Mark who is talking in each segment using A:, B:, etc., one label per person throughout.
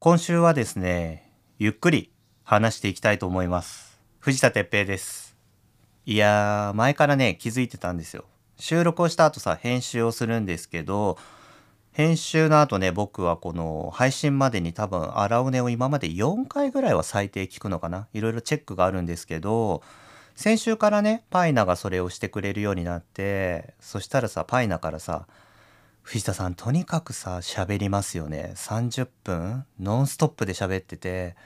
A: 今週はですね、ゆっくり話していきたいと思います。藤田哲平です。いやー、前からね、気づいてたんですよ。収録をした後さ、編集をするんですけど、編集の後ね、僕はこの配信までに多分、荒尾根を今まで4回ぐらいは最低聞くのかな？いろいろチェックがあるんですけど、先週からね、パイナがそれをしてくれるようになって、そしたらさ、パイナからさ、藤田さんとにかくさ喋りますよね。30分ノンストップで喋ってて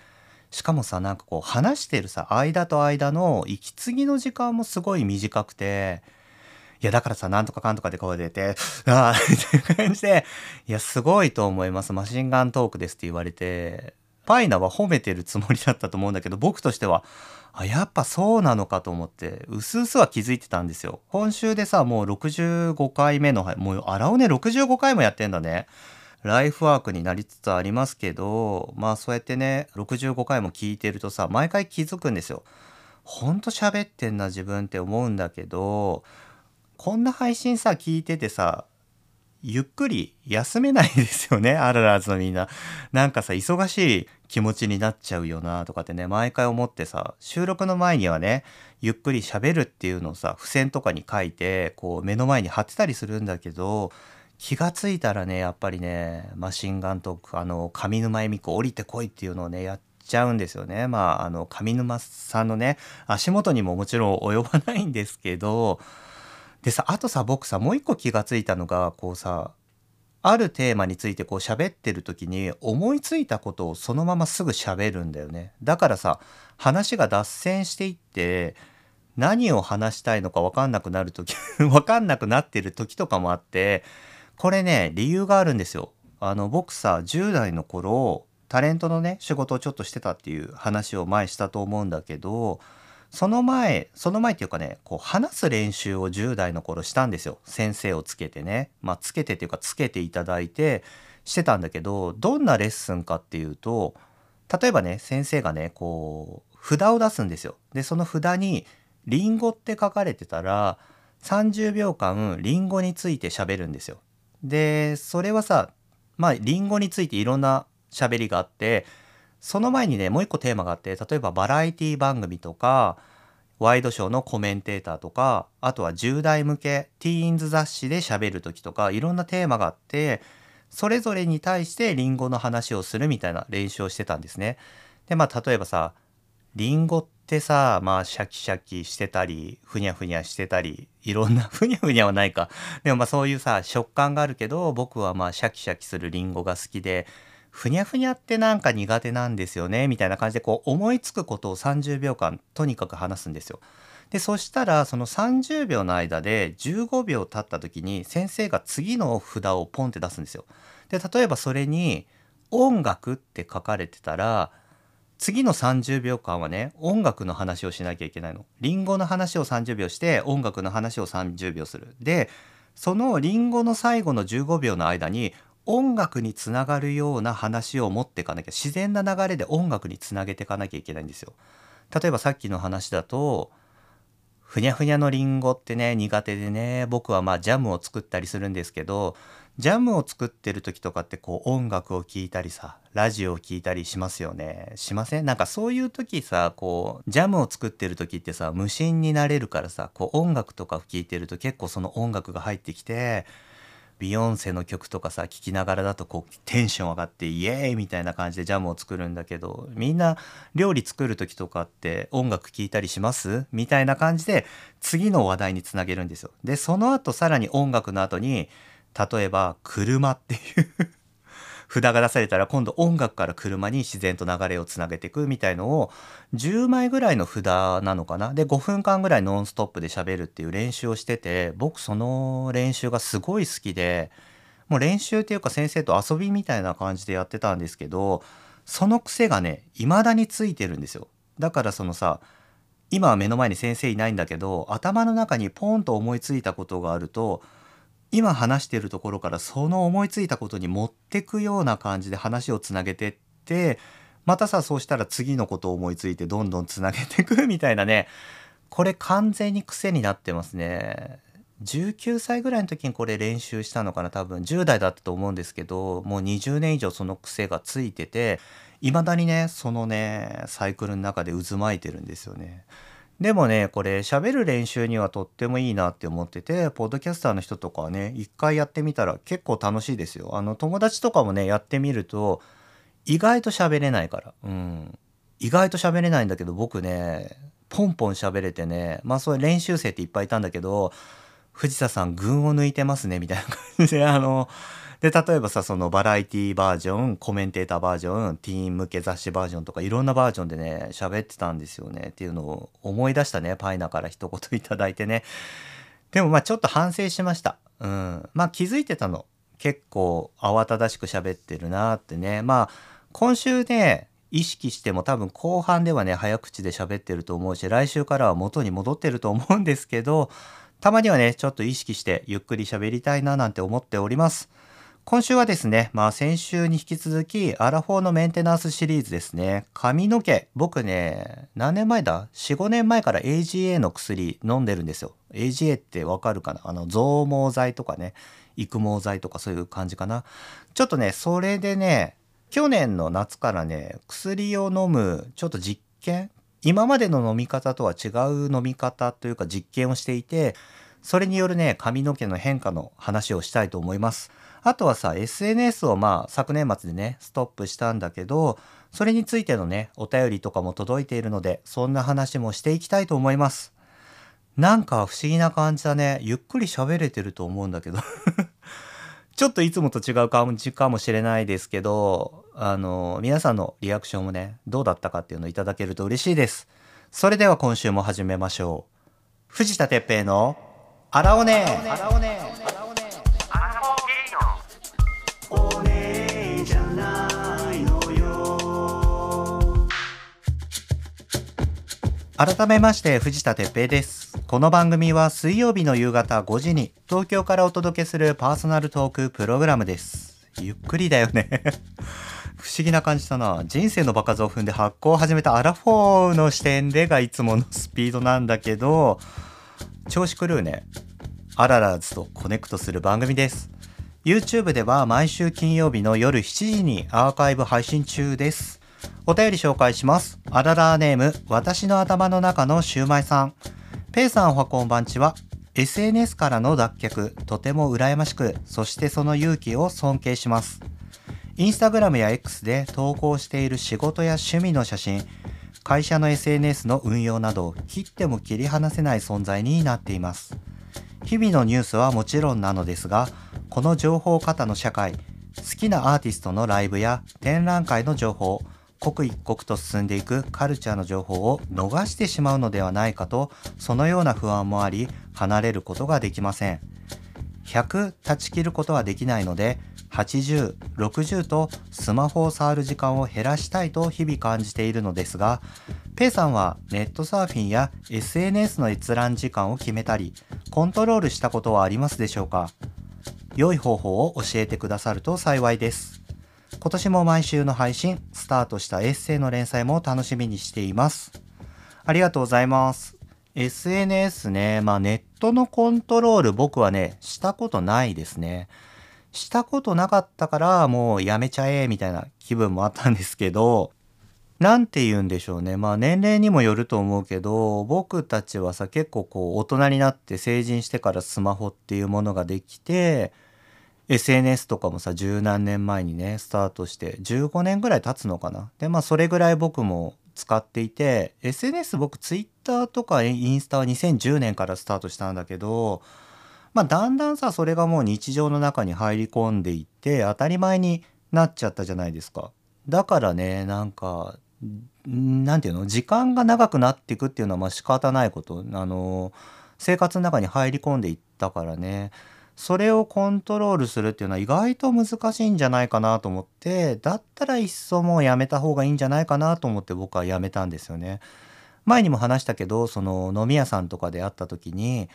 A: しかもさなんかこう話してるさ間と間の息継ぎの時間もすごい短くていやだからさなんとかかんとかで声出てああみたいな感じでいやすごいと思います。マシンガントークですって言われてパイナは褒めてるつもりだったと思うんだけど僕としてはあやっぱそうなのかと思ってうすうすは気づいてたんですよ。今週でさもう65回目のもう荒尾ね65回もやってんだね。ライフワークになりつつありますけどまあそうやってね65回も聞いてるとさ毎回気づくんですよ。ほんと喋ってんな自分って思うんだけどこんな配信さ聞いててさゆっくり休めないですよね。アララーズのみんな。なんかさ忙しい。気持ちになっちゃうよなとかってね毎回思ってさ収録の前にはねゆっくり喋るっていうのをさ付箋とかに書いてこう目の前に貼ってたりするんだけど気がついたらねやっぱりねマシンガントークあの上沼恵美子降りてこいっていうのをねやっちゃうんですよね。まああの上沼さんのね足元にももちろん及ばないんですけどでさあとさ僕さもう一個気がついたのがこうさあるテーマについてこう喋ってる時に思いついたことをそのまますぐ喋るんだよね。だからさ話が脱線していって何を話したいのか分かんなくなる時 分かんなくなってる時とかもあってこれね理由があるんですよ。あの僕さ10代の頃タレントのね仕事をちょっとしてたっていう話を前したと思うんだけどその前その前っていうかねこう話す練習を10代の頃したんですよ。先生をつけてね。まあつけてっていうかつけていただいてしてたんだけどどんなレッスンかっていうと例えばね先生がねこう札を出すんですよ。でその札に「リンゴ」って書かれてたら30秒間リンゴについて喋るんですよ。でそれはさまあリンゴについていろんな喋りがあってその前にねもう一個テーマがあって例えばバラエティ番組とかワイドショーのコメンテーターとかあとは10代向けティーンズ雑誌で喋る時とかいろんなテーマがあってそれぞれに対してリンゴの話をするみたいな練習をしてたんですね。でまあ例えばさリンゴってさまあシャキシャキしてたりふにゃふにゃしてたりいろんな ふにゃふにゃはないかでもまあそういうさ食感があるけど僕はまあシャキシャキするリンゴが好きでふにゃふにゃってなんか苦手なんですよねみたいな感じでこう思いつくことを30秒間とにかく話すんですよ。でそしたらその30秒の間で15秒経った時に先生が次の札をポンって出すんですよ。で例えばそれに「音楽」って書かれてたら次の30秒間はね音楽の話をしなきゃいけないの。リンゴの話を30秒して音楽の話を30秒する。でそのリンゴの最後の15秒の間に音楽につながるような話を持っていかなきゃ自然な流れで音楽につなげていかなきゃいけないんですよ。例えばさっきの話だとふにゃふにゃのリンゴってね苦手でね僕はまあジャムを作ったりするんですけどジャムを作ってる時とかってこう音楽を聴いたりさラジオを聴いたりしますよねしません？なんかそういう時さこうジャムを作ってる時ってさ無心になれるからさこう音楽とか聴いてると結構その音楽が入ってきてビヨンセの曲とかさ聴きながらだとこうテンション上がってイエーイみたいな感じでジャムを作るんだけどみんな料理作る時とかって音楽聴いたりします？みたいな感じで次の話題につなげるんですよ。でその後さらに音楽の後に例えば「車」っていう札が出されたら今度音楽から車に自然と流れをつなげていくみたいのを10枚ぐらいの札なのかな？で5分間ぐらいノンストップで喋るっていう練習をしてて僕その練習がすごい好きでもう練習っていうか先生と遊びみたいな感じでやってたんですけどその癖がね未だについてるんですよ。だからそのさ今は目の前に先生いないんだけど頭の中にポンと思いついたことがあると今話してるところからその思いついたことに持ってくような感じで話をつなげてってまたさそうしたら次のことを思いついてどんどんつなげていくみたいなね。これ完全に癖になってますね。19歳ぐらいの時にこれ練習したのかな多分。10代だったと思うんですけどもう20年以上その癖がついてていまだにねそのねサイクルの中で渦巻いてるんですよね。でもねこれ喋る練習にはとってもいいなって思っててポッドキャスターの人とかはね一回やってみたら結構楽しいですよ。あの友達とかもねやってみると意外と喋れないから。うん。意外と喋れないんだけど僕ねポンポン喋れてねまあそういう練習生っていっぱいいたんだけど藤田さん群を抜いてますねみたいな感じであので例えばさそのバラエティバージョンコメンテーターバージョンティーン向け雑誌バージョンとかいろんなバージョンでね喋ってたんですよねっていうのを思い出したねパイナから一言いただいてね。でもまあちょっと反省しました。うん。まあ気づいてたの。結構慌ただしく喋ってるなってね。まあ今週ね意識しても多分後半ではね早口で喋ってると思うし来週からは元に戻ってると思うんですけどたまにはねちょっと意識してゆっくり喋りたいななんて思っております。今週はですね、まあ先週に引き続き、アラフォーのメンテナンスシリーズですね。髪の毛。僕ね、何年前だ ?4、5年前から AGA の薬飲んでるんですよ。AGA ってわかるかな？あの、増毛剤とかね、育毛剤とかそういう感じかな。ちょっとね、それでね、去年の夏からね、薬を飲む、ちょっと実験今までの飲み方とは違う飲み方というか実験をしていて、それによるね、髪の毛の変化の話をしたいと思います。あとはさ SNS をまあ昨年末でねストップしたんだけどそれについてのねお便りとかも届いているのでそんな話もしていきたいと思います。なんか不思議な感じだね。ゆっくり喋れてると思うんだけど。ちょっといつもと違う感じかもしれないですけどあの皆さんのリアクションもねどうだったかっていうのをいただけると嬉しいです。それでは今週も始めましょう。藤田哲平のあらおねあらおね改めまして藤田哲平です。この番組は水曜日の夕方5時に東京からお届けするパーソナルトークプログラムです。ゆっくりだよね。不思議な感じだな。人生の場数を踏んで発酵を始めたアラフォーの視点でがいつものスピードなんだけど調子狂うねアララーズとコネクトする番組です YouTube では毎週金曜日の夜7時にアーカイブ配信中ですお便り紹介します。あららネーム、私の頭の中のシューマイさん。ペイさんおはこんばんちは。SNS からの脱却、とても羨ましく、そしてその勇気を尊敬します。インスタグラムや X で投稿している仕事や趣味の写真、会社の SNS の運用など、切っても切り離せない存在になっています。日々のニュースはもちろんなのですが、この情報型の社会、好きなアーティストのライブや展覧会の情報、刻一刻と進んでいくカルチャーの情報を逃してしまうのではないかとそのような不安もあり離れることができません100断ち切ることはできないので80、60とスマホを触る時間を減らしたいと日々感じているのですが、ペイさんはネットサーフィンや SNS の閲覧時間を決めたり、コントロールしたことはありますでしょうか？良い方法を教えてくださると幸いです。今年も毎週の配信、スタートしたエッセイの連載も楽しみにしています。ありがとうございます。SNS ね、まあネットのコントロール僕はね、したことないですね。したことなかったからもうやめちゃえみたいな気分もあったんですけど、なんて言うんでしょうね。まあ年齢にもよると思うけど、僕たちはさ結構こう大人になって成人してからスマホっていうものができて、SNS とかもさ十何年前にねスタートして15年ぐらい経つのかなでまあそれぐらい僕も使っていて SNS 僕 Twitter とかインスタは2010年からスタートしたんだけどまあだんだんさそれがもう日常の中に入り込んでいって当たり前になっちゃったじゃないですか。だからねなんかなんていうの？時間が長くなっていくっていうのはまあ仕方ないこと。あの生活の中に入り込んでいったからね。それをコントロールするっていうのは意外と難しいんじゃないかなと思ってだったらいっそもうやめた方がいいんじゃないかなと思って僕はやめたんですよね。前にも話したけどその飲み屋さんとかで会った時に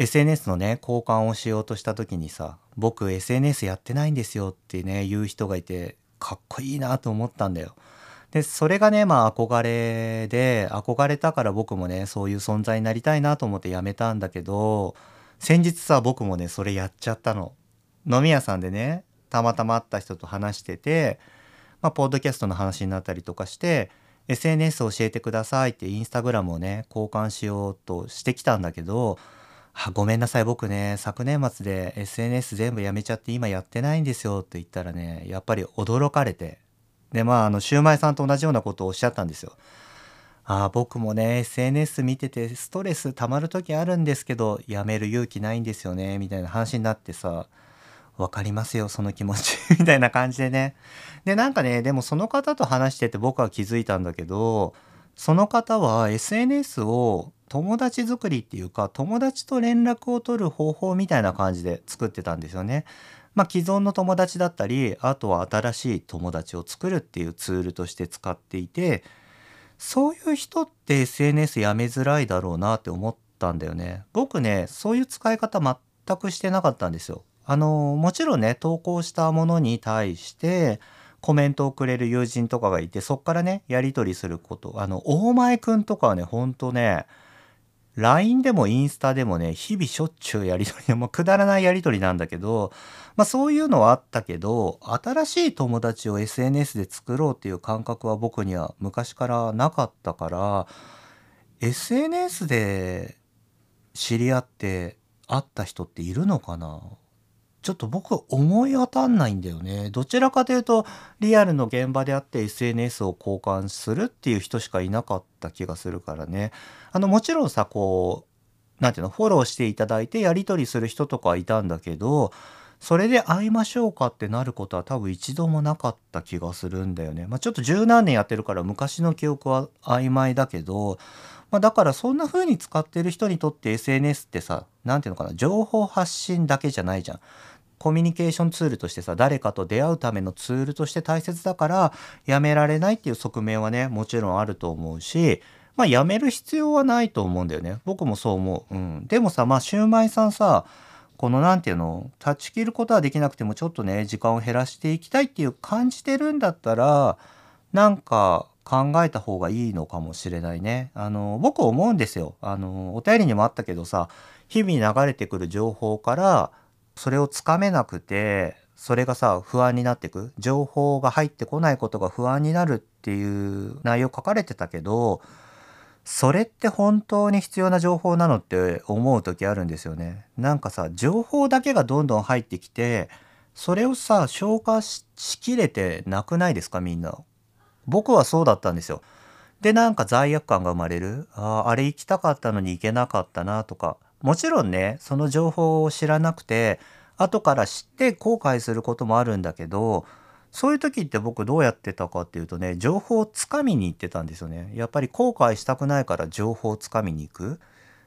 A: SNS のね交換をしようとした時にさ「僕 SNS やってないんですよ」ってね言う人がいてかっこいいなと思ったんだよ。でそれがねまあ憧れで憧れたから僕もねそういう存在になりたいなと思ってやめたんだけど先日さ僕もねそれやっちゃったの飲み屋さんでねたまたま会った人と話しててまあポッドキャストの話になったりとかして SNS 教えてくださいってインスタグラムをね交換しようとしてきたんだけどあごめんなさい。僕ね昨年末で SNS 全部やめちゃって今やってないんですよって言ったらねやっぱり驚かれて。でまああのシューマイさんと同じようなことをおっしゃったんですよ。あ僕もね SNS 見ててストレス溜まる時あるんですけどやめる勇気ないんですよねみたいな話になってさ分かりますよその気持ち。みたいな感じでね。でなんかねでもその方と話してて僕は気づいたんだけどその方は SNS を友達作りっていうか友達と連絡を取る方法みたいな感じで作ってたんですよね。まあ、既存の友達だったりあとは新しい友達を作るっていうツールとして使っていてそういう人って SNS やめづらいだろうなって思ったんだよね。僕ねそういう使い方全くしてなかったんですよ。あのもちろんね投稿したものに対してコメントをくれる友人とかがいてそっからねやり取りすることあの大前くんとかはねほんとね LINE でもインスタでもね、日々しょっちゅうやりとりで、まあ、くだらないやりとりなんだけど、まあそういうのはあったけど、新しい友達を SNS で作ろうっていう感覚は僕には昔からなかったから、SNS で知り合って会った人っているのかな？ちょっと僕思い当たんないんだよね。どちらかというとリアルの現場であって SNS を交換するっていう人しかいなかった気がするからね。あのもちろんさこう何ていうのフォローしていただいてやり取りする人とかいたんだけどそれで会いましょうかってなることは多分一度もなかった気がするんだよね。まあ、ちょっと十何年やってるから昔の記憶は曖昧だけど、まあ、だからそんな風に使ってる人にとって SNS ってさ何ていうのかな情報発信だけじゃないじゃん。コミュニケーションツールとしてさ誰かと出会うためのツールとして大切だからやめられないっていう側面はねもちろんあると思うしまあやめる必要はないと思うんだよね僕もそう思う、うん、でもさまあシューマイさんさこの何て言うの断ち切ることはできなくてもちょっとね時間を減らしていきたいっていう感じてるんだったらなんか考えた方がいいのかもしれないね。あの僕思うんですよ。あのお便りにもあったけどさ日々流れてくる情報からそれをつかめなくてそれがさ不安になってく情報が入ってこないことが不安になるっていう内容書かれてたけどそれって本当に必要な情報なのって思う時あるんですよね。なんかさ情報だけがどんどん入ってきてそれをさ消化しきれてなくないですかみんな。僕はそうだったんですよ。でなんか罪悪感が生まれるああれ行きたかったのに行けなかったなとかもちろんねその情報を知らなくて後から知って後悔することもあるんだけどそういう時って僕どうやってたかっていうとね情報をつかみに行ってたんですよね。やっぱり後悔したくないから情報をつかみに行く。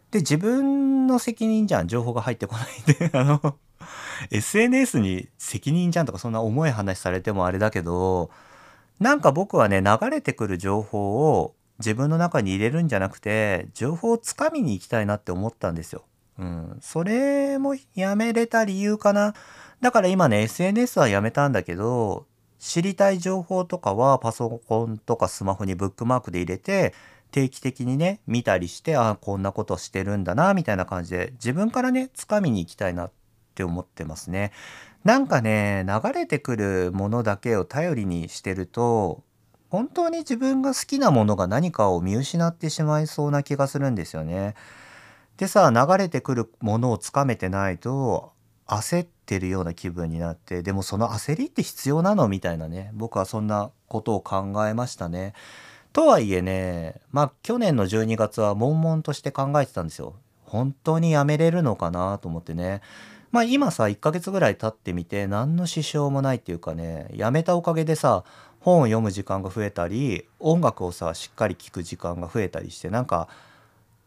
A: で自分の責任じゃん情報が入ってこないで あの SNS に責任じゃんとかそんな重い話されてもあれだけどなんか僕はね流れてくる情報を自分の中に入れるんじゃなくて情報をつかみに行きたいなって思ったんですよ。うん、それもやめれた理由かな。だから今ね SNS はやめたんだけど知りたい情報とかはパソコンとかスマホにブックマークで入れて定期的にね見たりしてあこんなことしてるんだなみたいな感じで自分からねつかみに行きたいなって思ってますね。なんかね流れてくるものだけを頼りにしてると本当に自分が好きなものが何かを見失ってしまいそうな気がするんですよね。でさ流れてくるものをつかめてないと焦ってるような気分になってでもその焦りって必要なのみたいなね僕はそんなことを考えましたね。とはいえねまあ去年の12月は悶々として考えてたんですよ。本当にやめれるのかなと思ってね。まあ今さ1ヶ月ぐらい経ってみて何の支障もないっていうかねやめたおかげでさ本を読む時間が増えたり音楽をさしっかり聴く時間が増えたりしてなんか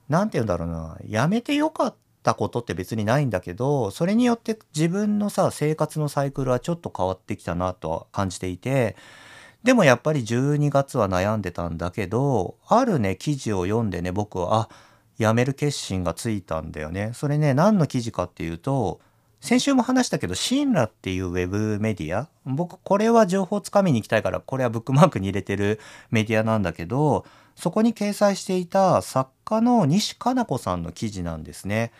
A: なんて言うんだろうなやめてよかったことって別にないんだけどそれによって自分のさ生活のサイクルはちょっと変わってきたなとは感じていてでもやっぱり12月は悩んでたんだけどあるね記事を読んでね僕はあやめる決心がついたんだよね。それね何の記事かっていうと先週も話したけど、シンラっていうウェブメディア、僕これは情報をつかみに行きたいから、これはブックマークに入れてるメディアなんだけど、そこに掲載していた作家の西加奈子さんの記事なんですね。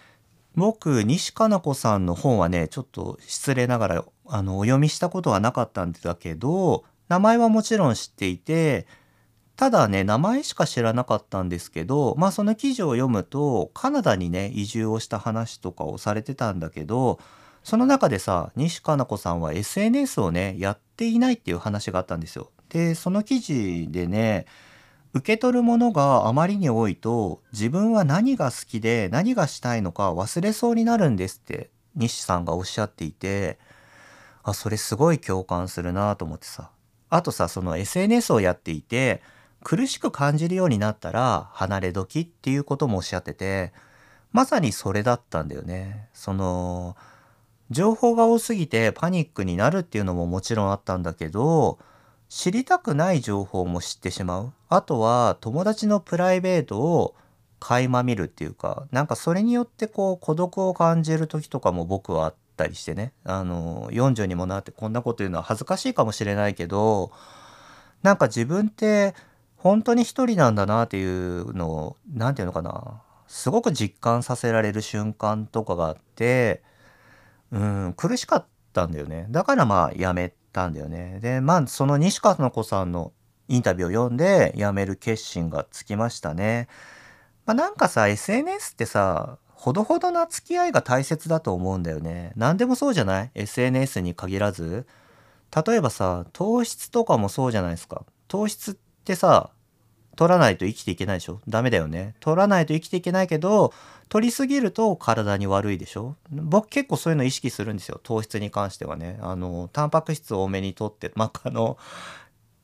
A: 僕西加奈子さんの本はねちょっと失礼ながらあのお読みしたことはなかったんだけど名前はもちろん知っていてただね名前しか知らなかったんですけどまあその記事を読むとカナダにね移住をした話とかをされてたんだけどその中でさ西加奈子さんは SNS をねやっていないっていう話があったんですよ。でその記事でね受け取るものがあまりに多いと自分は何が好きで何がしたいのか忘れそうになるんですって西さんがおっしゃっていてあそれすごい共感するなと思ってさあとさその SNS をやっていて苦しく感じるようになったら離れ時っていうこともおっしゃっててまさにそれだったんだよね。その情報が多すぎてパニックになるっていうのももちろんあったんだけど知りたくない情報も知ってしまうあとは友達のプライベートを垣間見るっていうかなんかそれによってこう孤独を感じる時とかも僕はあったりしてねあの40にもなってこんなこと言うのは恥ずかしいかもしれないけどなんか自分って本当に一人なんだなっていうのを何て言うのかなすごく実感させられる瞬間とかがあってうん苦しかったんだよねだからまあやめたんだよね。で、まあ、その西川の子さんのインタビューを読んで辞める決心がつきましたね。まあ、なんかさ、SNS ってさ、ほどほどな付き合いが大切だと思うんだよね。何でもそうじゃない ?SNS に限らず。例えばさ、糖質とかもそうじゃないですか。糖質ってさ、取らないと生きていけないでしょ？ダメだよね。取らないと生きていけないけど、取りすぎると体に悪いでしょ？僕結構そういうの意識するんですよ。糖質に関してはね。あの、タンパク質を多めにとって、まあ、あの、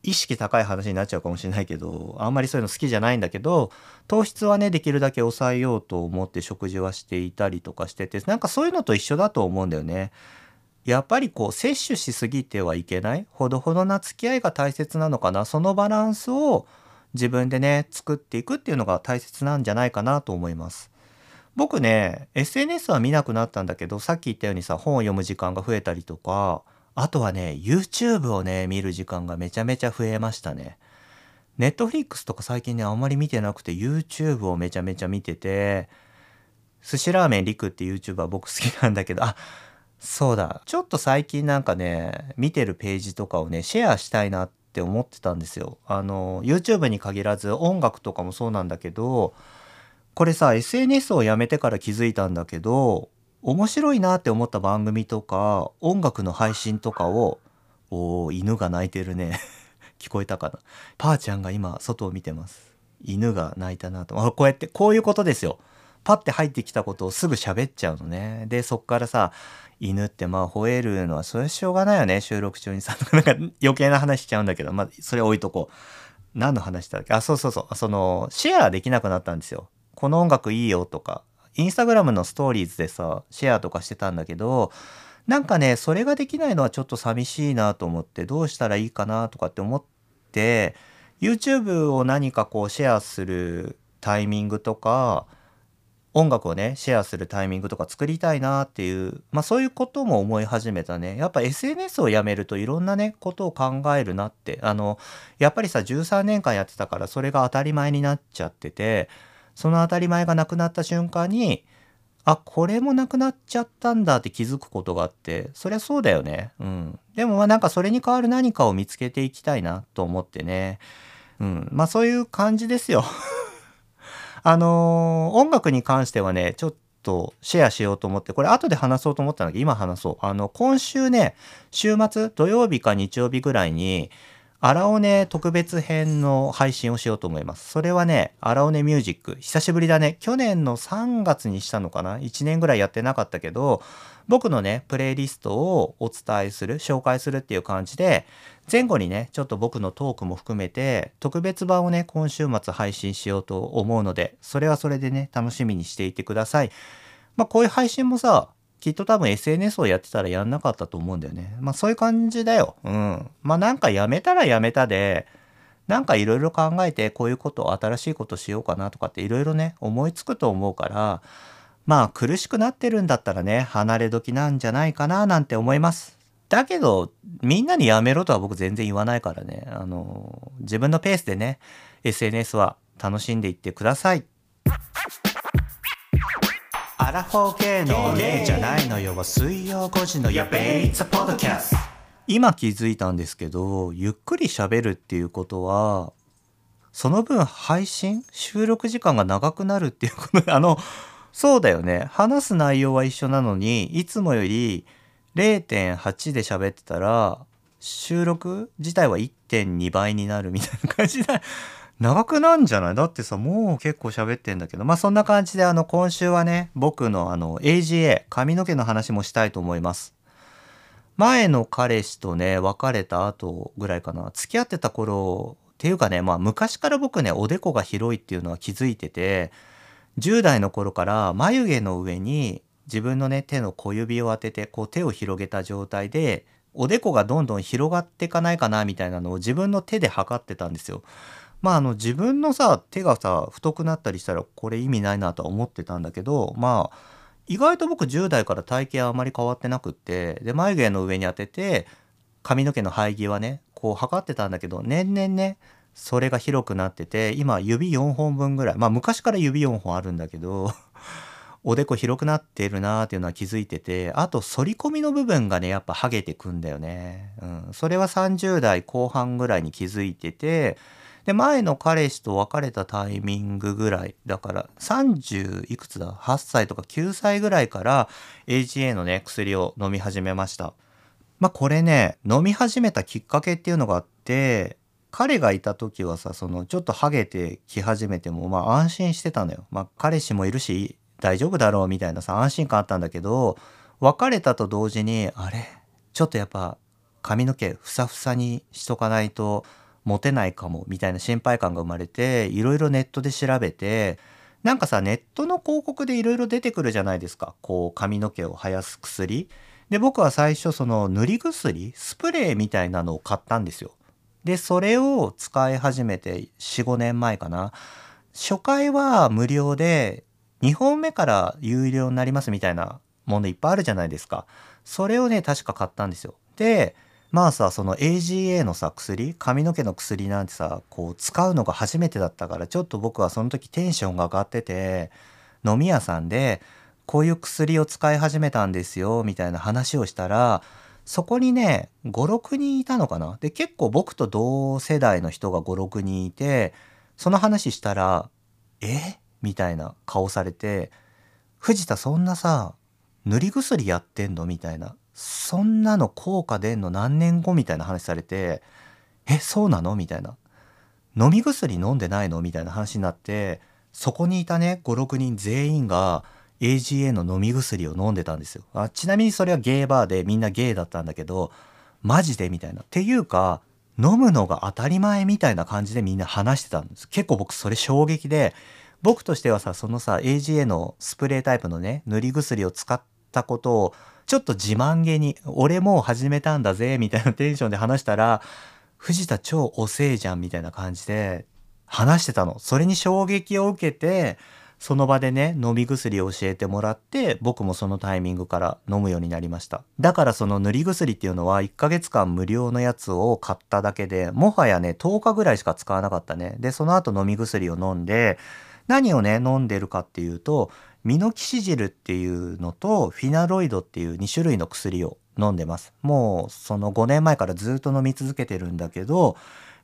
A: 意識高い話になっちゃうかもしれないけど、あんまりそういうの好きじゃないんだけど、糖質はね、できるだけ抑えようと思って食事はしていたりとかしてて、なんかそういうのと一緒だと思うんだよね。やっぱりこう摂取しすぎてはいけない？ほどほどな付き合いが大切なのかな？そのバランスを自分でね作っていくっていうのが大切なんじゃないかなと思います。僕ね SNS は見なくなったんだけどさっき言ったようにさ本を読む時間が増えたりとかあとはね YouTube をね見る時間がめちゃめちゃ増えましたね。Netflix とか最近ねあんまり見てなくて YouTube をめちゃめちゃ見てて寿司ラーメンりくって YouTuber 僕好きなんだけどあそうだちょっと最近なんかね見てるページとかをねシェアしたいなってって思ってたんですよ。あの YouTube に限らず音楽とかもそうなんだけどこれさ SNS をやめてから気づいたんだけど面白いなって思った番組とか音楽の配信とかをお犬が鳴いてるね。聞こえたかな。パーちゃんが今外を見てます。犬が鳴いたなと。あこうやってこういうことですよ。パッて入ってきたことをすぐ喋っちゃうのね。でそっからさ犬ってまあ吠えるのはそれしょうがないよね。収録中にさなんか余計な話しちゃうんだけどまあそれ置いとこう。何の話だっけ？あそうそうそう。そのシェアできなくなったんですよ。この音楽いいよとか。インスタグラムのストーリーズでさシェアとかしてたんだけどなんかねそれができないのはちょっと寂しいなと思ってどうしたらいいかなとかって思って YouTube を何かこうシェアするタイミングとか音楽をねシェアするタイミングとか作りたいなっていう、まあ、そういうことも思い始めたね。やっぱ SNS をやめるといろんなねことを考えるなって。あのやっぱりさ13年間やってたからそれが当たり前になっちゃっててその当たり前がなくなった瞬間にあこれもなくなっちゃったんだって気づくことがあってそりゃそうだよね。うん。でもまあなんかそれに代わる何かを見つけていきたいなと思ってね。うん。まあそういう感じですよ。あのー、音楽に関してはね、ちょっとシェアしようと思って、これ後で話そうと思ったんだけど、今話そう。あの、今週ね、週末、土曜日か日曜日ぐらいに、荒尾根特別編の配信をしようと思います。それはね、荒尾根ミュージック。久しぶりだね。去年の3月にしたのかな ?1 年ぐらいやってなかったけど、僕のね、プレイリストをお伝えする、紹介するっていう感じで、前後にね、ちょっと僕のトークも含めて、特別版をね、今週末配信しようと思うので、それはそれでね、楽しみにしていてください。まあ、こういう配信もさ、きっと多分 SNS をやってたらやんなかったと思うんだよね。まあそういう感じだよ。うん。まあなんかやめたらやめたで、なんかいろいろ考えてこういうこと新しいことしようかなとかっていろいろね思いつくと思うからまあ苦しくなってるんだったらね離れ時なんじゃないかななんて思います。だけどみんなにやめろとは僕全然言わないからねあの自分のペースでね SNS は楽しんでいってください。アラフォー系のゲイじゃないのよ。は水曜5時のやべえ It's a podcast 今気づいたんですけどゆっくり喋るっていうことはその分配信収録時間が長くなるっていうことであのそうだよね。話す内容は一緒なのにいつもより0.8で喋ってたら収録自体は1.2倍になるみたいな感じで長くなんじゃない？だってさもう結構喋ってんだけど。まあそんな感じであの今週はね僕のあの AGA 髪の毛の話もしたいと思います。前の彼氏とね別れた後ぐらいかな。付き合ってた頃っていうかねまあ昔から僕ねおでこが広いっていうのは気づいてて10代の頃から眉毛の上に自分のね手の小指を当ててこう手を広げた状態でおでこがどんどん広がっていかないかなみたいなのを自分の手で測ってたんですよ。まああの自分のさ手がさ太くなったりしたらこれ意味ないなとは思ってたんだけどまあ意外と僕10代から体型あまり変わってなくってで眉毛の上に当てて髪の毛の生え際ねこう測ってたんだけど年々ねそれが広くなってて今指4本分ぐらいまあ昔から指4本あるんだけど おでこ広くなってるなーっていうのは気づいててあと反り込みの部分がねやっぱハゲてくんだよね、うん、それは30代後半ぐらいに気づいててで前の彼氏と別れたタイミングぐらいだから30いくつだ？8歳とか9歳ぐらいから AGA のね薬を飲み始めました。まあこれね飲み始めたきっかけっていうのがあって彼がいた時はさそのちょっとハゲてき始めてもまあ安心してたのよ。まあ彼氏もいるし大丈夫だろうみたいなさ安心感あったんだけど別れたと同時にあれ？ちょっとやっぱ髪の毛ふさふさにしとかないとモテないかもみたいな心配感が生まれていろいろネットで調べてなんかさネットの広告でいろいろ出てくるじゃないですか。こう髪の毛を生やす薬。で僕は最初その塗り薬スプレーみたいなのを買ったんですよ。でそれを使い始めて45年前かな。初回は無料で2本目から有料になりますみたいなものいっぱいあるじゃないですか。それをね確か買ったんですよ。でまあさその AGA のさ薬髪の毛の薬なんてさこう使うのが初めてだったからちょっと僕はその時テンションが上がってて飲み屋さんでこういう薬を使い始めたんですよみたいな話をしたらそこにね56人いたのかな？で結構僕と同世代の人が56人いてその話したら「え？みたいな顔されて「藤田そんなさ塗り薬やってんの?」みたいなそんなの効果出んの何年後みたいな話されてえそうなの？みたいな飲み薬飲んでないの？みたいな話になってそこにいたね56人全員が AGA の飲み薬を飲んでたんですよ。あちなみにそれはゲーバーでみんなゲイだったんだけどマジで？みたいな。っていうか飲むのが当たり前みたいな感じでみんな話してたんです。結構僕それ衝撃で僕としてはさそのさ AGA のスプレータイプのね塗り薬を使ったことをちょっと自慢げに、俺もう始めたんだぜ、みたいなテンションで話したら、藤田超遅えじゃん、みたいな感じで話してたの。それに衝撃を受けて、その場でね、飲み薬を教えてもらって、僕もそのタイミングから飲むようになりました。だからその塗り薬っていうのは1ヶ月間無料のやつを買っただけで、もはやね、10日ぐらいしか使わなかったね。で、その後飲み薬を飲んで、何をね、飲んでるかっていうと、ミノキシジルっていうのとフィナロイドっていう2種類の薬を飲んでますもうその5年前からずっと飲み続けてるんだけど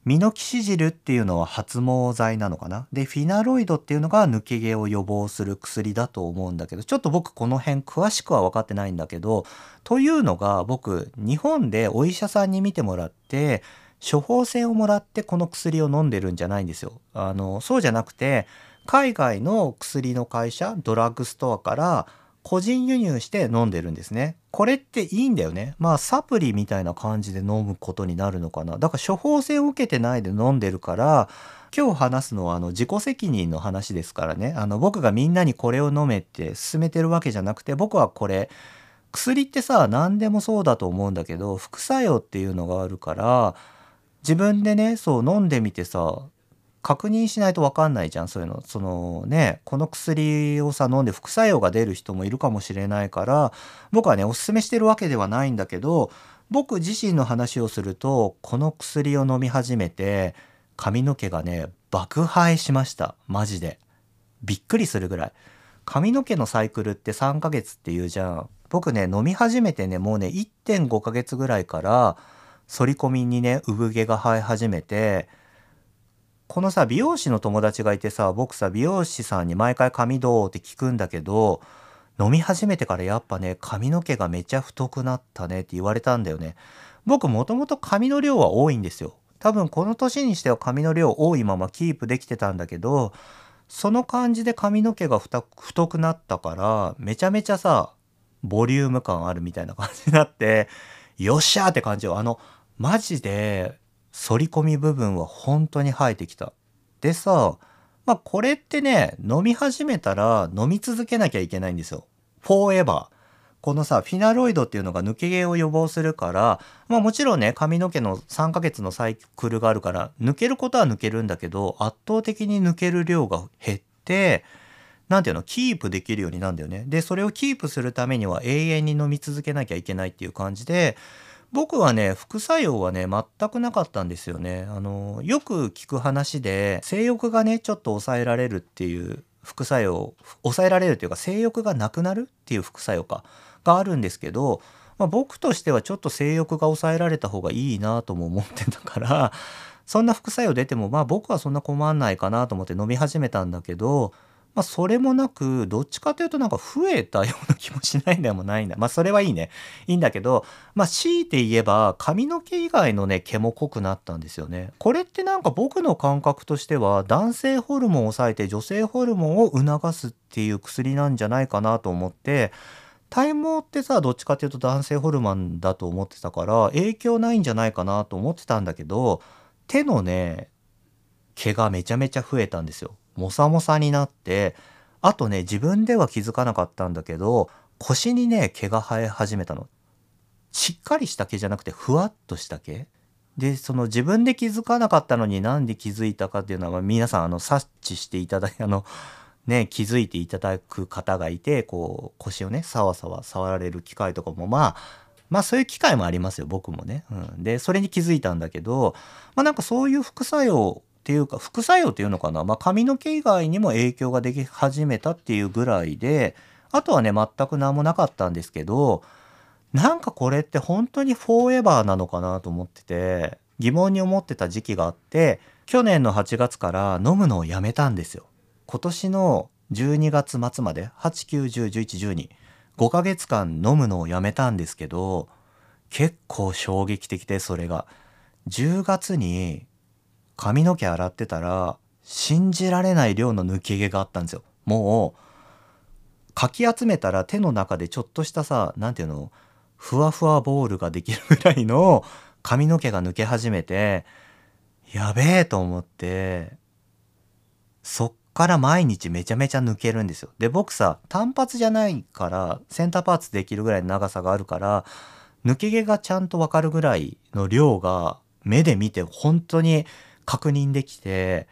A: ミノキシジルっていうのは発毛剤なのかな？でフィナロイドっていうのが抜け毛を予防する薬だと思うんだけどちょっと僕この辺詳しくは分かってないんだけどというのが僕日本でお医者さんに見てもらって処方箋をもらってこの薬を飲んでるんじゃないんですよ。あのそうじゃなくて海外の薬の会社ドラッグストアから個人輸入して飲んでるんですね。これっていいんだよね。まあサプリみたいな感じで飲むことになるのかな。だから処方箋を受けてないで飲んでるから今日話すのはあの自己責任の話ですからね。あの僕がみんなにこれを飲めって勧めてるわけじゃなくて僕はこれ薬ってさ何でもそうだと思うんだけど副作用っていうのがあるから自分でねそう飲んでみてさ確認しないと分かんないじゃんそういうの。そのねこの薬をさ飲んで副作用が出る人もいるかもしれないから僕はねおすすめしてるわけではないんだけど僕自身の話をするとこの薬を飲み始めて髪の毛がね爆生えしました。マジで。びっくりするぐらい。髪の毛のサイクルって3ヶ月っていうじゃん。僕ね、飲み始めてね、もうね、1.5ヶ月ぐらいから、反り込みにね、産毛が生え始めて、このさ、美容師の友達がいてさ、僕さ、美容師さんに毎回髪どうって聞くんだけど、飲み始めてからやっぱね、髪の毛がめちゃ太くなったねって言われたんだよね。僕もともと髪の量は多いんですよ。多分この年にしては髪の量多いままキープできてたんだけど、その感じで髪の毛が太くなったから、めちゃめちゃさ、ボリューム感あるみたいな感じになって、よっしゃーって感じよ。あの、マジで、反り込み部分は本当に生えてきた。でさ、まあこれってね、飲み始めたら飲み続けなきゃいけないんですよ。フォーエバー。このさ、フィナロイドっていうのが抜け毛を予防するから、まあもちろんね、髪の毛の3ヶ月のサイクルがあるから、抜けることは抜けるんだけど、圧倒的に抜ける量が減って、なんていうの、キープできるようになるんだよね。で、それをキープするためには永遠に飲み続けなきゃいけないっていう感じで、僕はね、副作用はね、全くなかったんですよね。あの、よく聞く話で、性欲がね、ちょっと抑えられるっていう副作用、抑えられるっていうか、性欲がなくなるっていう副作用か。があるんですけど、まあ、僕としてはちょっと性欲が抑えられた方がいいなとも思ってたからそんな副作用出てもまあ僕はそんな困んないかなと思って飲み始めたんだけど、まあ、それもなくどっちかというとなんか増えたような気もしないでもないんだまあそれはいいね。いいんだけどまあ強いて言えば髪の毛以外のね毛も濃くなったんですよね。これってなんか僕の感覚としては男性ホルモンを抑えて女性ホルモンを促すっていう薬なんじゃないかなと思って体毛ってさどっちかっていうと男性ホルモンだと思ってたから影響ないんじゃないかなと思ってたんだけど手のね毛がめちゃめちゃ増えたんですよ。もさもさになってあとね自分では気づかなかったんだけど腰にね毛が生え始めたの。しっかりした毛じゃなくてふわっとした毛でその自分で気づかなかったのになんで気づいたかっていうのは皆さんあの察知していただいあのね、気づいていただく方がいて、こう、腰をね、さわさわ触られる機会とかも、まあ、まあそういう機会もありますよ、僕もね。うん、で、それに気づいたんだけど、まあなんかそういう副作用っていうか、副作用っていうのかな、まあ髪の毛以外にも影響ができ始めたっていうぐらいで、あとはね、全く何もなかったんですけど、なんかこれって本当にフォーエバーなのかなと思ってて、疑問に思ってた時期があって、去年の8月から飲むのをやめたんですよ。今年の12月末まで8910112 5ヶ月間飲むのをやめたんですけど結構衝撃的でそれが10月に髪の毛洗ってたら信じられない量の抜け毛があったんですよもうかき集めたら手の中でちょっとしたさ何ていうのふわふわボールができるぐらいの髪の毛が抜け始めてやべえと思ってそっから毎日めちゃめちゃ抜けるんですよ。で、僕さ、単発じゃないから、センターパーツできるぐらいの長さがあるから、抜け毛がちゃんとわかるぐらいの量が目で見て本当に確認できて、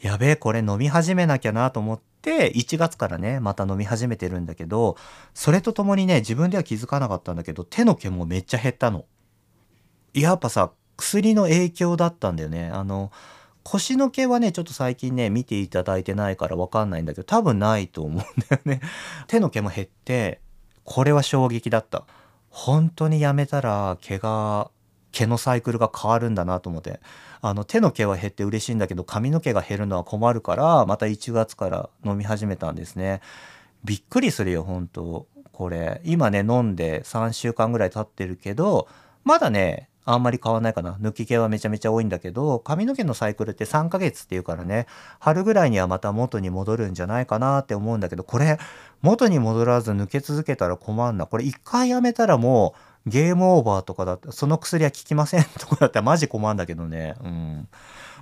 A: やべえ、これ飲み始めなきゃなと思って、1月からね、また飲み始めてるんだけど、それとともにね、自分では気づかなかったんだけど、手の毛もめっちゃ減ったの。やっぱさ、薬の影響だったんだよね。あの、腰の毛はね、ちょっと最近ね、見ていただいてないからわかんないんだけど、多分ないと思うんだよね。手の毛も減って、これは衝撃だった。本当にやめたら毛が、毛のサイクルが変わるんだなと思って。あの、手の毛は減って嬉しいんだけど、髪の毛が減るのは困るから、また1月から飲み始めたんですね。びっくりするよ、本当これ。今ね、飲んで3週間ぐらい経ってるけど、まだね、あんまり変わんないかな。抜き毛はめちゃめちゃ多いんだけど、髪の毛のサイクルって3ヶ月っていうからね、春ぐらいにはまた元に戻るんじゃないかなって思うんだけど、これ、元に戻らず抜け続けたら困んな。これ一回やめたらもう、ゲームオーバーとかだって、その薬は効きません とかだったらマジ困るんだけどね。うん。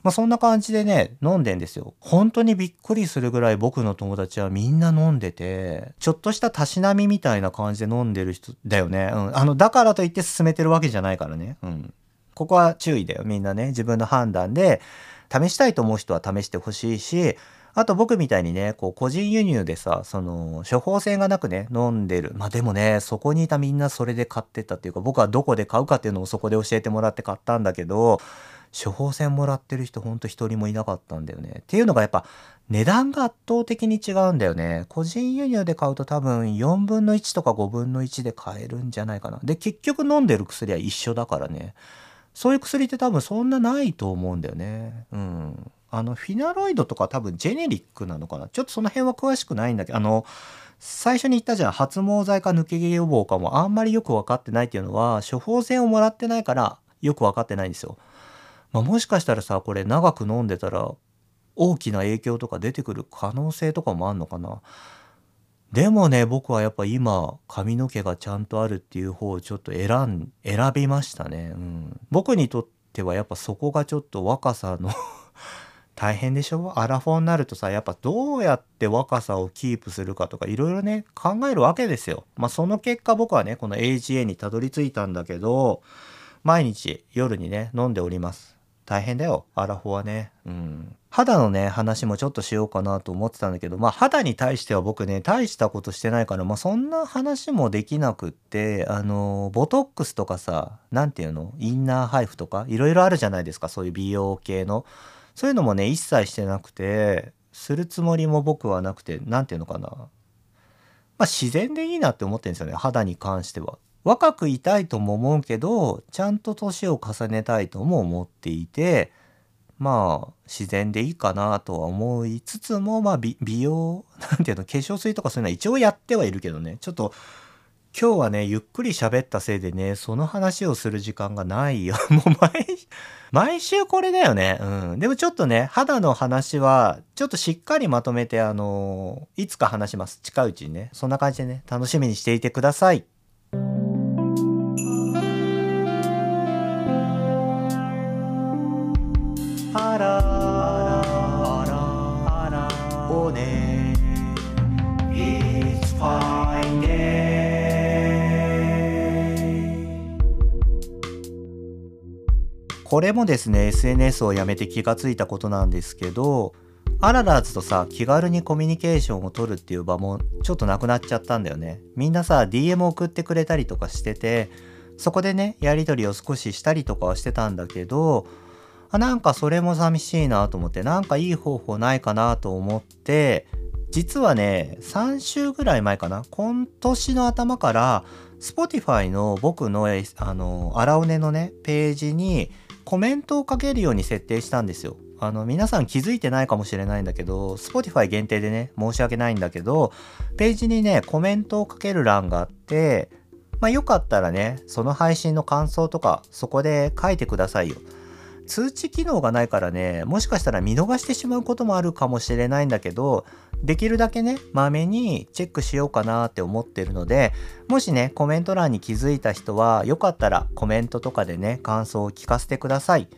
A: まあ、そんな感じでね、飲んでんですよ。本当にびっくりするぐらい僕の友達はみんな飲んでて、ちょっとしたたしなみみたいな感じで飲んでる人だよね。うん。あの、だからといって進めてるわけじゃないからね。うん。ここは注意だよ。みんなね、自分の判断で、試したいと思う人は試してほしいし、あと僕みたいにね、こう個人輸入でさ、その処方箋がなくね、飲んでる。まあでもね、そこにいたみんなそれで買ってたっていうか、僕はどこで買うかっていうのをそこで教えてもらって買ったんだけど、処方箋もらってる人ほんと一人もいなかったんだよね。っていうのがやっぱ値段が圧倒的に違うんだよね。個人輸入で買うと多分4分の1とか5分の1で買えるんじゃないかな。で結局飲んでる薬は一緒だからね。そういう薬って多分そんなないと思うんだよね。うん。あのフィナロイドとか多分ジェネリックなのかな？ちょっとその辺は詳しくないんだけど、あの最初に言ったじゃん発毛剤か抜け毛予防かもあんまりよく分かってないっていうのは処方箋をもらってないからよく分かってないんですよ。まあ、もしかしたらさこれ長く飲んでたら大きな影響とか出てくる可能性とかもあんのかな？でもね僕はやっぱ今髪の毛がちゃんとあるっていう方をちょっと選ん選びましたね。うん、僕にとってはやっぱそこがちょっと若さの大変でしょ？アラフォーになるとさやっぱどうやって若さをキープするかとかいろいろね考えるわけですよ。まあその結果僕はねこの AGA にたどり着いたんだけど毎日夜にね飲んでおります。大変だよアラフォーはね。うん。肌のね話もちょっとしようかなと思ってたんだけどまあ肌に対しては僕ね大したことしてないからまあそんな話もできなくってあのボトックスとかさ何て言うの？インナーハイフとかいろいろあるじゃないですかそういう美容系の。そういうのもね一切してなくてするつもりも僕はなくて何て言うのかなまあ自然でいいなって思ってるんですよね肌に関しては。若くいたいとも思うけどちゃんと年を重ねたいとも思っていてまあ自然でいいかなとは思いつつもまあ美容なんていうの化粧水とかそういうのは一応やってはいるけどねちょっと今日はねゆっくり喋ったせいでねその話をする時間がないよ。もう毎毎週これだよね。うん。でもちょっとね肌の話はちょっとしっかりまとめてあのいつか話します。近いうちにね。そんな感じでね楽しみにしていてください。あらこれもですね SNS をやめて気がついたことなんですけどアララーズとさ気軽にコミュニケーションを取るっていう場もちょっとなくなっちゃったんだよね。みんなさ DM 送ってくれたりとかしててそこでねやり取りを少ししたりとかはしてたんだけどあなんかそれも寂しいなと思ってなんかいい方法ないかなと思って実はね3週ぐらい前かな今年の頭から Spotify の僕のあのアラオネのねページにコメントをかけるように設定したんですよ。あの皆さん気づいてないかもしれないんだけど Spotify 限定でね申し訳ないんだけどページにねコメントをかける欄があってまあよかったらねその配信の感想とかそこで書いてくださいよ。通知機能がないからねもしかしたら見逃してしまうこともあるかもしれないんだけどできるだけねまめにチェックしようかなって思ってるのでもしねコメント欄に気づいた人はよかったらコメントとかでね感想を聞かせてください。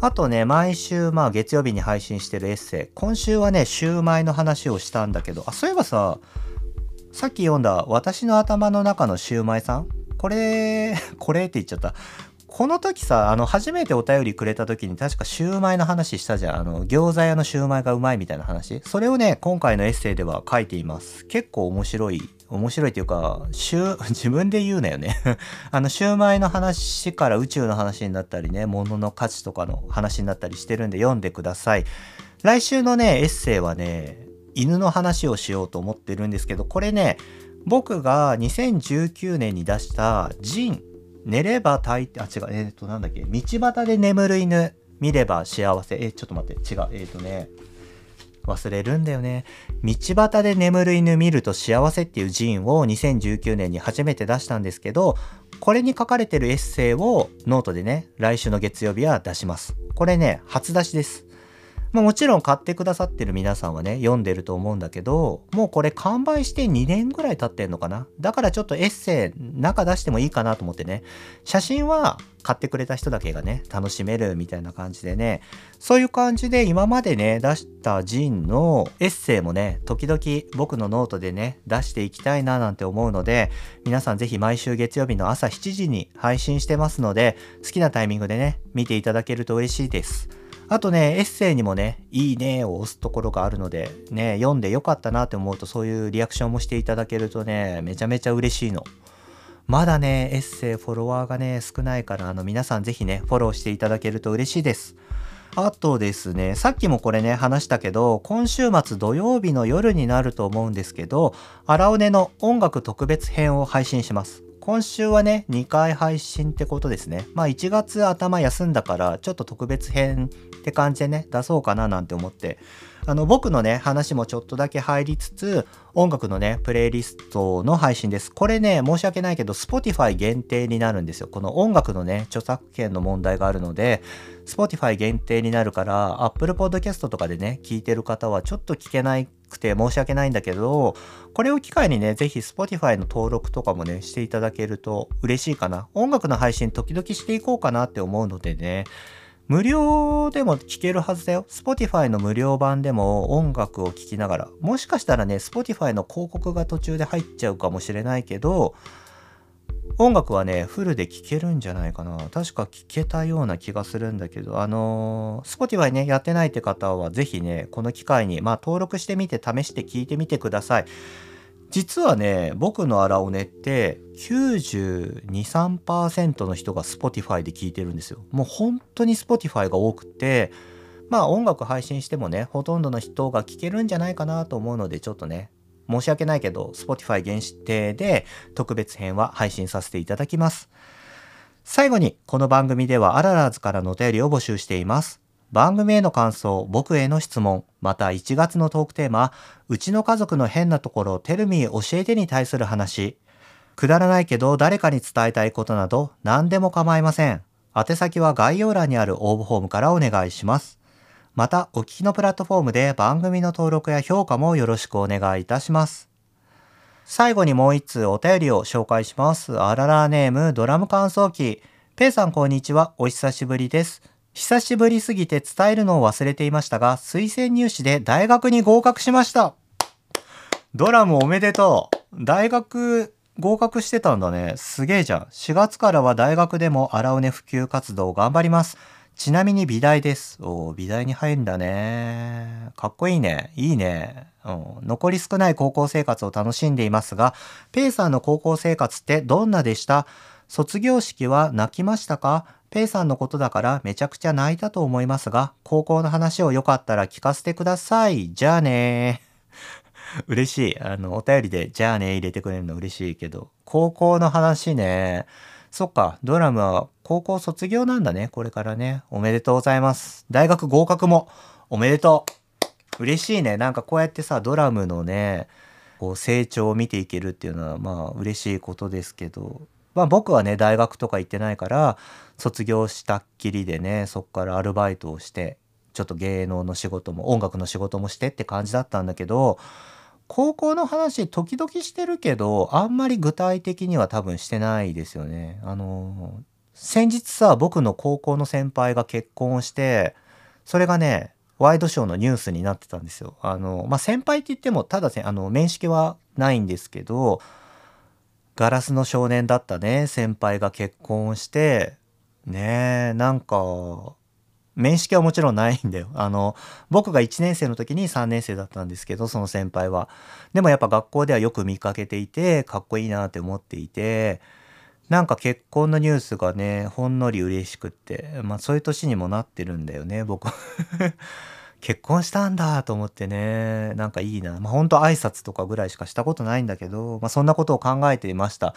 A: あとね毎週まあ月曜日に配信してるエッセイ。今週はねシューマイの話をしたんだけどあそういえばささっき読んだ私の頭の中のシューマイさん？これ これって言っちゃった。この時さ、あの、初めてお便りくれた時に確かシューマイの話したじゃん。あの、餃子屋のシューマイがうまいみたいな話。それをね、今回のエッセイでは書いています。結構面白い。面白いっていうか、シュ 自分で言うなよね あの、シューマイの話から宇宙の話になったりね、物の価値とかの話になったりしてるんで読んでください。来週のね、エッセイはね、犬の話をしようと思ってるんですけど、これね、僕が2019年に出したジン寝れば大抵、あ、違う、えっ、ー、と、なんだっけ、道端で眠る犬、見れば幸せ。え、ちょっと待って、違う、えっ、ー、とね、忘れるんだよね。道端で眠る犬見ると幸せっていうジンを2019年に初めて出したんですけど、これに書かれてるエッセイをノートでね、来週の月曜日は出します。これね、初出しです。まあ、もちろん買ってくださってる皆さんはね、読んでると思うんだけど、もうこれ完売して2年ぐらい経ってんのかな。だからちょっとエッセイ中出してもいいかなと思ってね、写真は買ってくれた人だけがね、楽しめるみたいな感じでね、そういう感じで今までね、出したジンのエッセイもね、時々僕のノートでね、出していきたいななんて思うので、皆さんぜひ毎週月曜日の朝7時に配信してますので、好きなタイミングでね、見ていただけると嬉しいです。あとね、エッセイにもね、いいねを押すところがあるので、ね、読んでよかったなって思うとそういうリアクションもしていただけるとね、めちゃめちゃ嬉しいの。まだね、エッセイフォロワーがね、少ないから、あの、皆さんぜひね、フォローしていただけると嬉しいです。あとですね、さっきもこれね、話したけど、今週末土曜日の夜になると思うんですけど、荒尾根の音楽特別編を配信します。今週はね、2回配信ってことですね。まあ1月頭休んだから、ちょっと特別編って感じでね、出そうかななんて思ってあの僕のね話もちょっとだけ入りつつ音楽のねプレイリストの配信です。これね申し訳ないけど Spotify 限定になるんですよ。この音楽のね著作権の問題があるので Spotify 限定になるから Apple Podcast とかでね聞いてる方はちょっと聞けなくて申し訳ないんだけどこれを機会にね是非 Spotify の登録とかもねしていただけると嬉しいかな。音楽の配信時々していこうかなって思うのでね。無料でも聴けるはずだよ。Spotify の無料版でも音楽を聴きながら。もしかしたらね、Spotify の広告が途中で入っちゃうかもしれないけど、音楽はね、フルで聴けるんじゃないかな。確か聴けたような気がするんだけど、あのー、Spotify ね、やってないって方はぜひね、この機会に、まあ登録してみて試して聴いてみてください。実はね僕の荒尾根って923%の人が Spotify で聞いてるんですよ。もう本当に Spotify が多くてまあ音楽配信してもねほとんどの人が聞けるんじゃないかなと思うのでちょっとね申し訳ないけど Spotify 限定で特別編は配信させていただきます。最後にこの番組ではアララーズからのお便りを募集しています。番組への感想、僕への質問、また1月のトークテーマ、うちの家族の変なところ、テルミー教えてに対する話、くだらないけど誰かに伝えたいことなど何でも構いません。宛先は概要欄にある応募フォームからお願いします。また、お聞きのプラットフォームで番組の登録や評価もよろしくお願いいたします。最後にもう一通お便りを紹介します。あららネームドラム乾燥機。ペイさんこんにちは。お久しぶりです。久しぶりすぎて伝えるのを忘れていましたが、推薦入試で大学に合格しました。ドラムおめでとう。大学合格してたんだね。すげえじゃん。4月からは大学でも荒尾根普及活動頑張ります。ちなみに美大です。お美大に入るんだね。かっこいいね。いいね。うん、残り少ない高校生活を楽しんでいますが、ペイさんの高校生活ってどんなでした？卒業式は泣きましたか？ペイさんのことだからめちゃくちゃ泣いたと思いますが、高校の話をよかったら聞かせてください。じゃあね 嬉しい。あの、お便りで、じゃあね入れてくれるの嬉しいけど、高校の話ね。そっか、ドラムは高校卒業なんだね、これからね。おめでとうございます。大学合格もおめでとう。嬉しいね。なんかこうやってさ、ドラムのね、こう成長を見ていけるっていうのはまあ嬉しいことですけど、まあ僕はね大学とか行ってないから卒業したっきりでねそっからアルバイトをしてちょっと芸能の仕事も音楽の仕事もしてって感じだったんだけど高校の話時々してるけどあんまり具体的には多分してないですよね。あの先日さ僕の高校の先輩が結婚をしてそれがねワイドショーのニュースになってたんですよ。あのまあ先輩って言ってもただあの面識はないんですけどガラスの少年だったね先輩が結婚してねえなんか面識はもちろんないんだよ。あの僕が1年生の時に3年生だったんですけどその先輩は。でもやっぱ学校ではよく見かけていてかっこいいなって思っていてなんか結婚のニュースがねほんのり嬉しくってまあそういう年にもなってるんだよね僕。結婚したんだと思ってね、なんかいいな。まあ本当挨拶とかぐらいしかしたことないんだけど、まあそんなことを考えていました。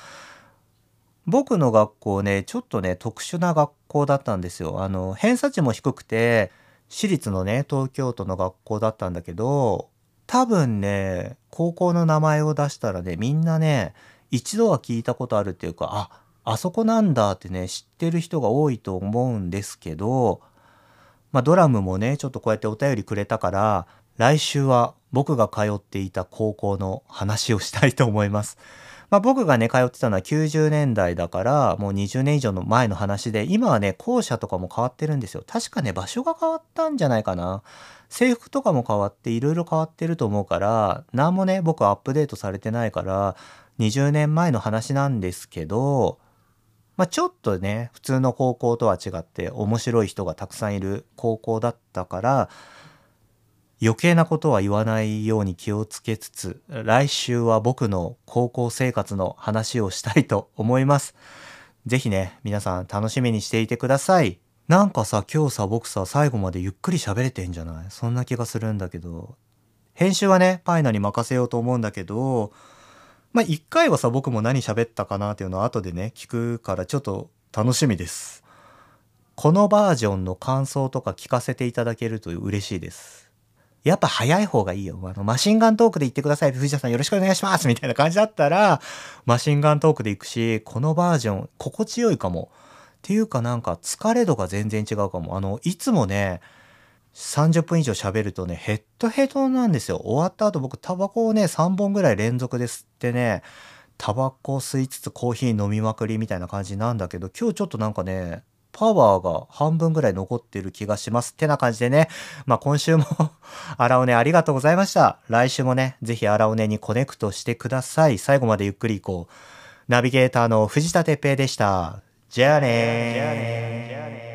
A: 僕の学校ね、ちょっとね、特殊な学校だったんですよ。あの、偏差値も低くて、私立のね、東京都の学校だったんだけど、多分ね、高校の名前を出したらね、みんなね、一度は聞いたことあるっていうか、あ、あそこなんだってね、知ってる人が多いと思うんですけど、まあ、ドラムもねちょっとこうやってお便りくれたから来週は僕が通っていた高校の話をしたいと思います。まあ、僕がね通ってたのは90年代だからもう20年以上の前の話で今はね校舎とかも変わってるんですよ確かね場所が変わったんじゃないかな制服とかも変わっていろいろ変わってると思うから何もね僕アップデートされてないから20年前の話なんですけどまあ、ちょっとね普通の高校とは違って面白い人がたくさんいる高校だったから余計なことは言わないように気をつけつつ、来週は僕の高校生活の話をしたいと思います。ぜひね、皆さん楽しみにしていてください。なんかさ、今日さ、僕さ、最後までゆっくり喋れてんじゃない？そんな気がするんだけど。編集はね、パイナに任せようと思うんだけど、まあ、一回はさ、僕も何喋ったかなっていうのを後でね、聞くからちょっと楽しみです。このバージョンの感想とか聞かせていただけると嬉しいです。やっぱ早い方がいいよ。あの、マシンガントークで言ってください。藤田さんよろしくお願いしますみたいな感じだったら、マシンガントークで行くし、このバージョン、心地よいかも。っていうかなんか疲れ度が全然違うかも。あの、いつもね、30分以上喋るとね、ヘッドヘッドなんですよ。終わった後僕タバコをね、3本ぐらい連続で吸ってね、タバコ吸いつつコーヒー飲みまくりみたいな感じなんだけど、今日ちょっとなんかね、パワーが半分ぐらい残ってる気がします。ってな感じでね。まあ今週もアラオネありがとうございました。来週もね、ぜひアラオネにコネクトしてください。最後までゆっくり行こう。ナビゲーターの藤田哲平でした。じゃあねー。